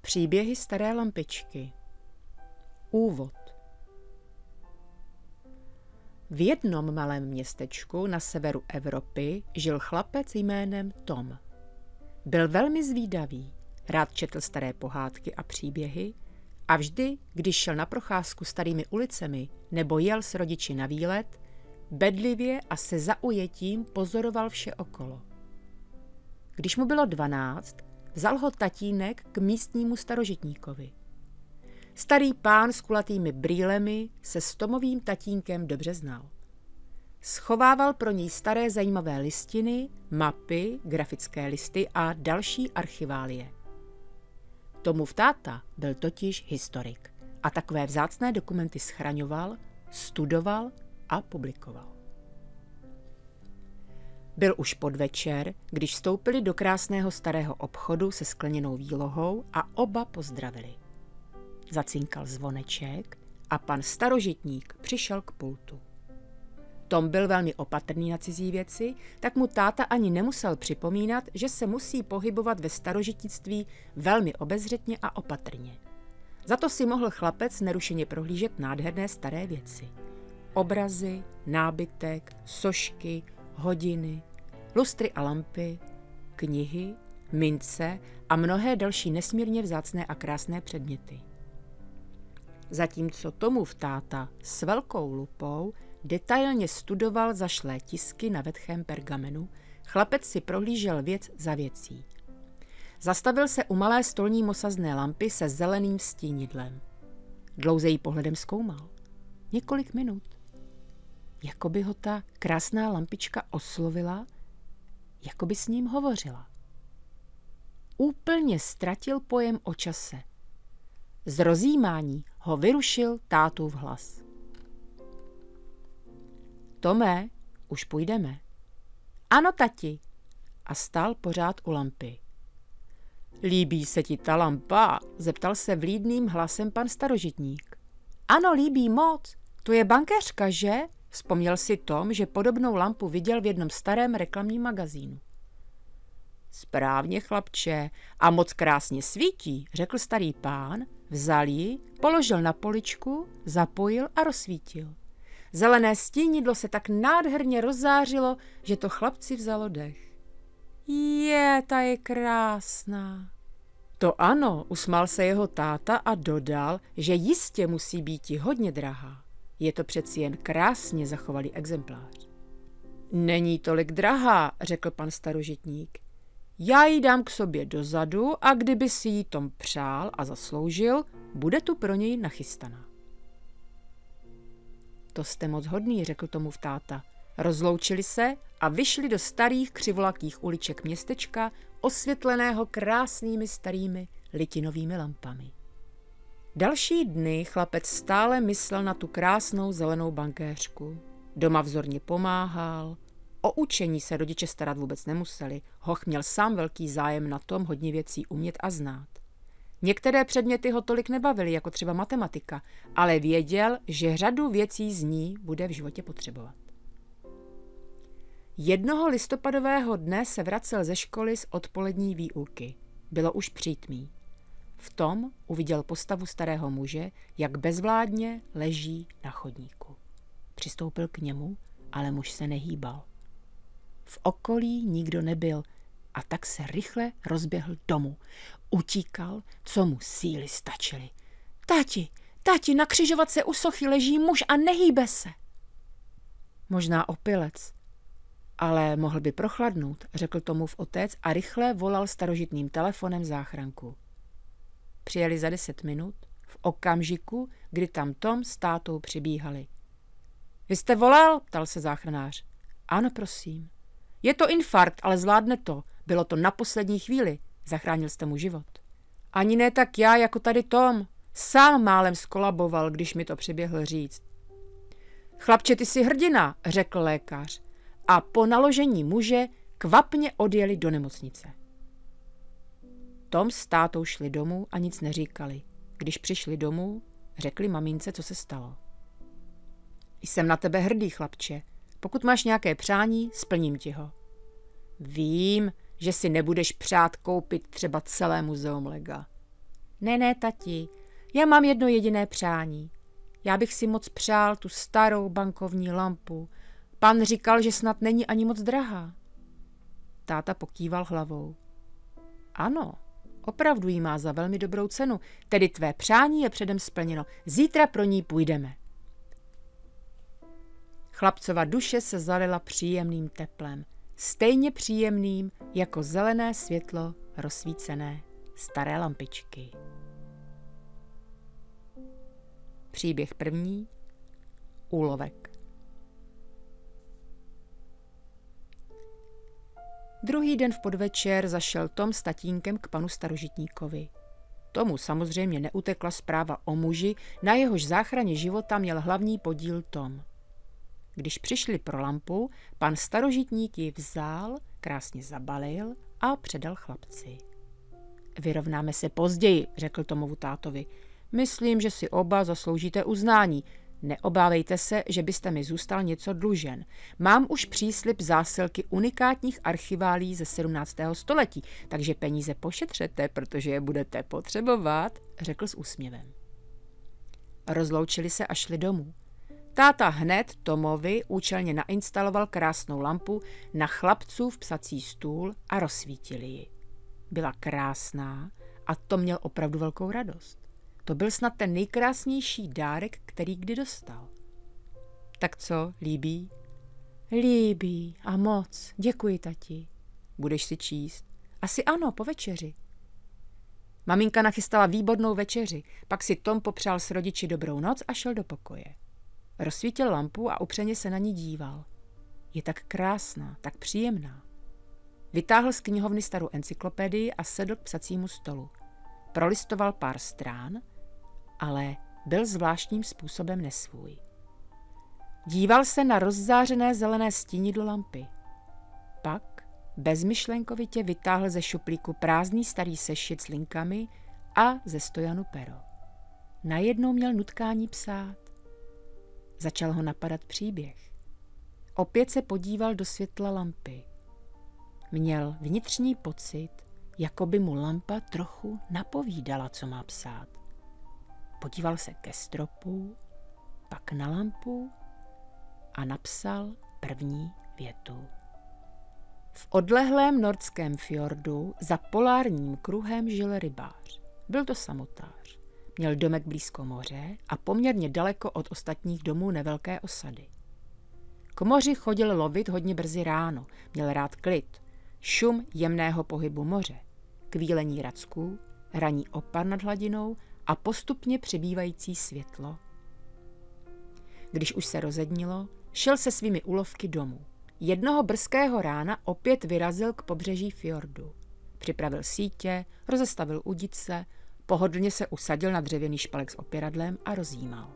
Příběhy staré lampičky Úvod V jednom malém městečku na severu Evropy žil chlapec jménem Tom. Byl velmi zvídavý, rád četl staré pohádky a příběhy a vždy, když šel na procházku starými ulicemi nebo jel s rodiči na výlet, bedlivě a se zaujetím pozoroval vše okolo. Když mu bylo dvanáct, Vzal ho tatínek k místnímu starožitníkovi. Starý pán s kulatými brýlemi se s Tomovým tatínkem dobře znal. Schovával pro něj staré zajímavé listiny, mapy, grafické listy a další archiválie. Tomův táta byl totiž historik a takové vzácné dokumenty schraňoval, studoval a publikoval. Byl už podvečer, když vstoupili do krásného starého obchodu se skleněnou výlohou a oba pozdravili. Zacinkal zvoneček a pan starožitník přišel k pultu. Tom byl velmi opatrný na cizí věci, tak mu táta ani nemusel připomínat, že se musí pohybovat ve starožitnictví velmi obezřetně a opatrně. Za to si mohl chlapec nerušeně prohlížet nádherné staré věci. Obrazy, nábytek, sošky, hodiny, lustry a lampy, knihy, mince a mnohé další nesmírně vzácné a krásné předměty. Zatímco tomu táta s velkou lupou detailně studoval zašlé tisky na vetchém pergamenu, chlapec si prohlížel věc za věcí. Zastavil se u malé stolní mosazné lampy se zeleným stínidlem. Dlouze jí pohledem zkoumal. Několik minut. Jako by ho ta krásná lampička oslovila, jako by s ním hovořila. Úplně ztratil pojem o čase. Z rozjímání ho vyrušil tátův hlas. Tomé, už půjdeme. Ano, tati. A stál pořád u lampy. Líbí se ti ta lampa? zeptal se vlídným hlasem pan starožitník. Ano, líbí moc. To je bankéřka, že? Vzpomněl si Tom, že podobnou lampu viděl v jednom starém reklamním magazínu. Správně, chlapče, a moc krásně svítí, řekl starý pán, vzal ji, položil na poličku, zapojil a rozsvítil. Zelené stínidlo se tak nádherně rozzářilo, že to chlapci vzalo dech. Je, ta je krásná. To ano, usmál se jeho táta a dodal, že jistě musí být hodně drahá. Je to přeci jen krásně zachovalý exemplář. Není tolik drahá, řekl pan starožitník. Já ji dám k sobě dozadu a kdyby si ji Tom přál a zasloužil, bude tu pro něj nachystaná. To jste moc hodný, řekl tomu v táta. Rozloučili se a vyšli do starých křivolakých uliček městečka, osvětleného krásnými starými litinovými lampami. Další dny chlapec stále myslel na tu krásnou zelenou bankéřku. Doma vzorně pomáhal. O učení se rodiče starat vůbec nemuseli. Hoch měl sám velký zájem na tom hodně věcí umět a znát. Některé předměty ho tolik nebavily, jako třeba matematika, ale věděl, že řadu věcí z ní bude v životě potřebovat. Jednoho listopadového dne se vracel ze školy z odpolední výuky. Bylo už přítmí. V tom uviděl postavu starého muže, jak bezvládně leží na chodníku. Přistoupil k němu, ale muž se nehýbal. V okolí nikdo nebyl a tak se rychle rozběhl domů. Utíkal, co mu síly stačily. Tati, tati, na křižovatce u sochy leží muž a nehýbe se. Možná opilec, ale mohl by prochladnout, řekl tomu v otec a rychle volal starožitným telefonem záchranku. Přijeli za deset minut, v okamžiku, kdy tam Tom s tátou přibíhali. Vy jste volal? ptal se záchranář. Ano, prosím. Je to infarkt, ale zvládne to. Bylo to na poslední chvíli. Zachránil jste mu život. Ani ne tak já, jako tady Tom. Sám málem skolaboval, když mi to přiběhl říct. Chlapče, ty jsi hrdina, řekl lékař. A po naložení muže kvapně odjeli do nemocnice. Tom s tátou šli domů a nic neříkali. Když přišli domů, řekli mamince, co se stalo. Jsem na tebe hrdý, chlapče. Pokud máš nějaké přání, splním ti ho. Vím, že si nebudeš přát koupit třeba celé muzeum Lega. Ne, ne, tati, já mám jedno jediné přání. Já bych si moc přál tu starou bankovní lampu. Pan říkal, že snad není ani moc drahá. Táta pokýval hlavou. Ano, opravdu jí má za velmi dobrou cenu, tedy tvé přání je předem splněno. Zítra pro ní půjdeme. Chlapcova duše se zalila příjemným teplem, stejně příjemným jako zelené světlo rozsvícené staré lampičky. Příběh první. Úlovek. Druhý den v podvečer zašel Tom s tatínkem k panu starožitníkovi. Tomu samozřejmě neutekla zpráva o muži, na jehož záchraně života měl hlavní podíl Tom. Když přišli pro lampu, pan starožitník ji vzal, krásně zabalil a předal chlapci. Vyrovnáme se později, řekl Tomovu tátovi. Myslím, že si oba zasloužíte uznání. Neobávejte se, že byste mi zůstal něco dlužen. Mám už příslip zásilky unikátních archiválí ze 17. století, takže peníze pošetřete, protože je budete potřebovat, řekl s úsměvem. Rozloučili se a šli domů. Táta hned Tomovi účelně nainstaloval krásnou lampu na chlapcův psací stůl a rozsvítili ji. Byla krásná a to měl opravdu velkou radost. To byl snad ten nejkrásnější dárek, který kdy dostal. Tak co, líbí? Líbí a moc. Děkuji, tati. Budeš si číst? Asi ano, po večeři. Maminka nachystala výbornou večeři, pak si Tom popřál s rodiči dobrou noc a šel do pokoje. Rozsvítil lampu a upřeně se na ní díval. Je tak krásná, tak příjemná. Vytáhl z knihovny starou encyklopedii a sedl k psacímu stolu. Prolistoval pár strán, ale byl zvláštním způsobem nesvůj. Díval se na rozzářené zelené stínidlo lampy. Pak bezmyšlenkovitě vytáhl ze šuplíku prázdný starý sešit s linkami a ze stojanu pero. Najednou měl nutkání psát. Začal ho napadat příběh. Opět se podíval do světla lampy. Měl vnitřní pocit, jako by mu lampa trochu napovídala, co má psát. Podíval se ke stropu, pak na lampu a napsal první větu. V odlehlém nordském fjordu za polárním kruhem žil rybář. Byl to samotář. Měl domek blízko moře a poměrně daleko od ostatních domů nevelké osady. K moři chodil lovit hodně brzy ráno, měl rád klid, šum jemného pohybu moře, kvílení racků, raní opar nad hladinou a postupně přibývající světlo. Když už se rozednilo, šel se svými úlovky domů. Jednoho brzkého rána opět vyrazil k pobřeží fjordu. Připravil sítě, rozestavil udice, pohodlně se usadil na dřevěný špalek s opěradlem a rozjímal.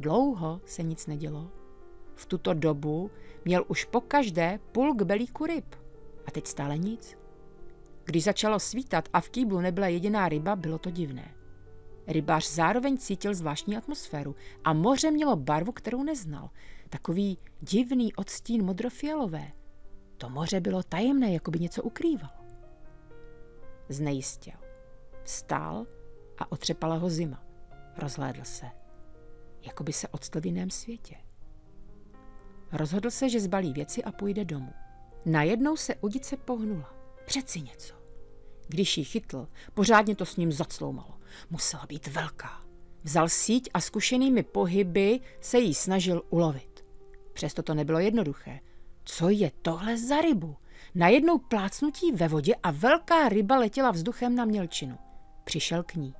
Dlouho se nic nedělo. V tuto dobu měl už po každé půl belíku ryb. A teď stále nic. Když začalo svítat a v kýblu nebyla jediná ryba, bylo to divné. Rybář zároveň cítil zvláštní atmosféru a moře mělo barvu, kterou neznal. Takový divný odstín modrofialové. To moře bylo tajemné, jako by něco ukrývalo. Znejistil. Vstál a otřepala ho zima. Rozhlédl se. Jako by se odstl v jiném světě. Rozhodl se, že zbalí věci a půjde domů. Najednou se udice pohnula. Přeci něco. Když ji chytl, pořádně to s ním zacloumalo. Musela být velká. Vzal síť a zkušenými pohyby se jí snažil ulovit. Přesto to nebylo jednoduché. Co je tohle za rybu? Najednou plácnutí ve vodě a velká ryba letěla vzduchem na mělčinu. Přišel k ní.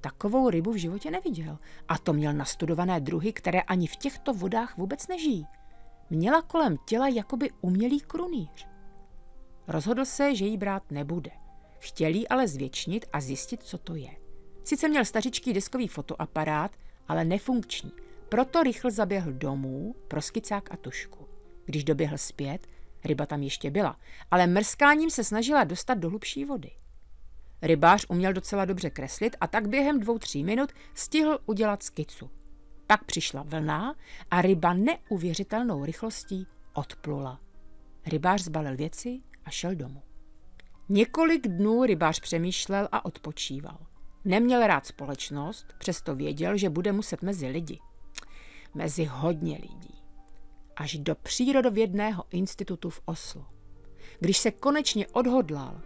Takovou rybu v životě neviděl. A to měl nastudované druhy, které ani v těchto vodách vůbec nežijí. Měla kolem těla jakoby umělý krunýř. Rozhodl se, že jí brát nebude. Chtěl jí ale zvětšnit a zjistit, co to je. Sice měl stařičký diskový fotoaparát, ale nefunkční. Proto rychle zaběhl domů pro skicák a tušku. Když doběhl zpět, ryba tam ještě byla, ale mrskáním se snažila dostat do hlubší vody. Rybář uměl docela dobře kreslit a tak během dvou, tří minut stihl udělat skicu. Pak přišla vlna a ryba neuvěřitelnou rychlostí odplula. Rybář zbalil věci a šel domů. Několik dnů rybář přemýšlel a odpočíval. Neměl rád společnost, přesto věděl, že bude muset mezi lidi. Mezi hodně lidí. Až do přírodovědného institutu v Oslo. Když se konečně odhodlal,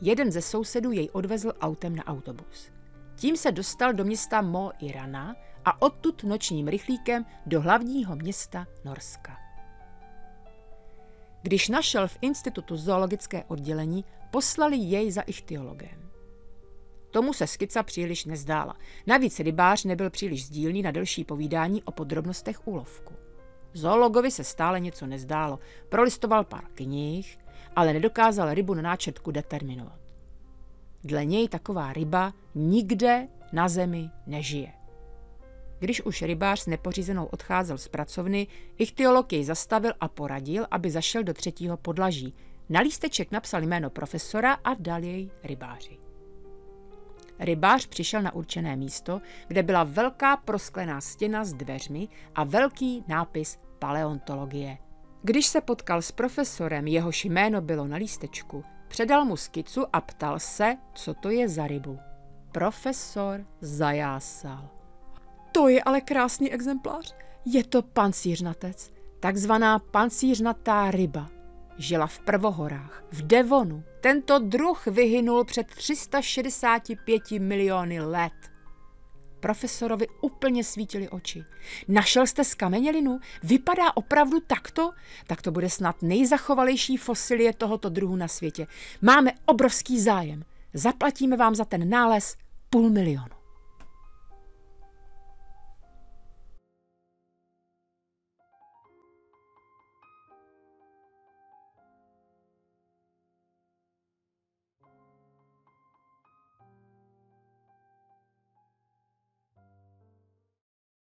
jeden ze sousedů jej odvezl autem na autobus. Tím se dostal do města Mo Irana a odtud nočním rychlíkem do hlavního města Norska. Když našel v institutu zoologické oddělení, poslali jej za ichtiologem. Tomu se skica příliš nezdála. Navíc rybář nebyl příliš sdílný na delší povídání o podrobnostech úlovku. Zoologovi se stále něco nezdálo. Prolistoval pár knih, ale nedokázal rybu na náčrtku determinovat. Dle něj taková ryba nikde na zemi nežije. Když už rybář s nepořízenou odcházel z pracovny, ichtiolog jej zastavil a poradil, aby zašel do třetího podlaží. Na lísteček napsal jméno profesora a dal jej rybáři. Rybář přišel na určené místo, kde byla velká prosklená stěna s dveřmi a velký nápis paleontologie. Když se potkal s profesorem, jehož jméno bylo na lístečku, předal mu skicu a ptal se, co to je za rybu. Profesor zajásal. To je ale krásný exemplář. Je to pancířnatec, takzvaná pancířnatá ryba. Žila v prvohorách, v Devonu. Tento druh vyhynul před 365 miliony let. Profesorovi úplně svítily oči. Našel jste skamenělinu? Vypadá opravdu takto? Tak to bude snad nejzachovalejší fosilie tohoto druhu na světě. Máme obrovský zájem. Zaplatíme vám za ten nález půl milionu.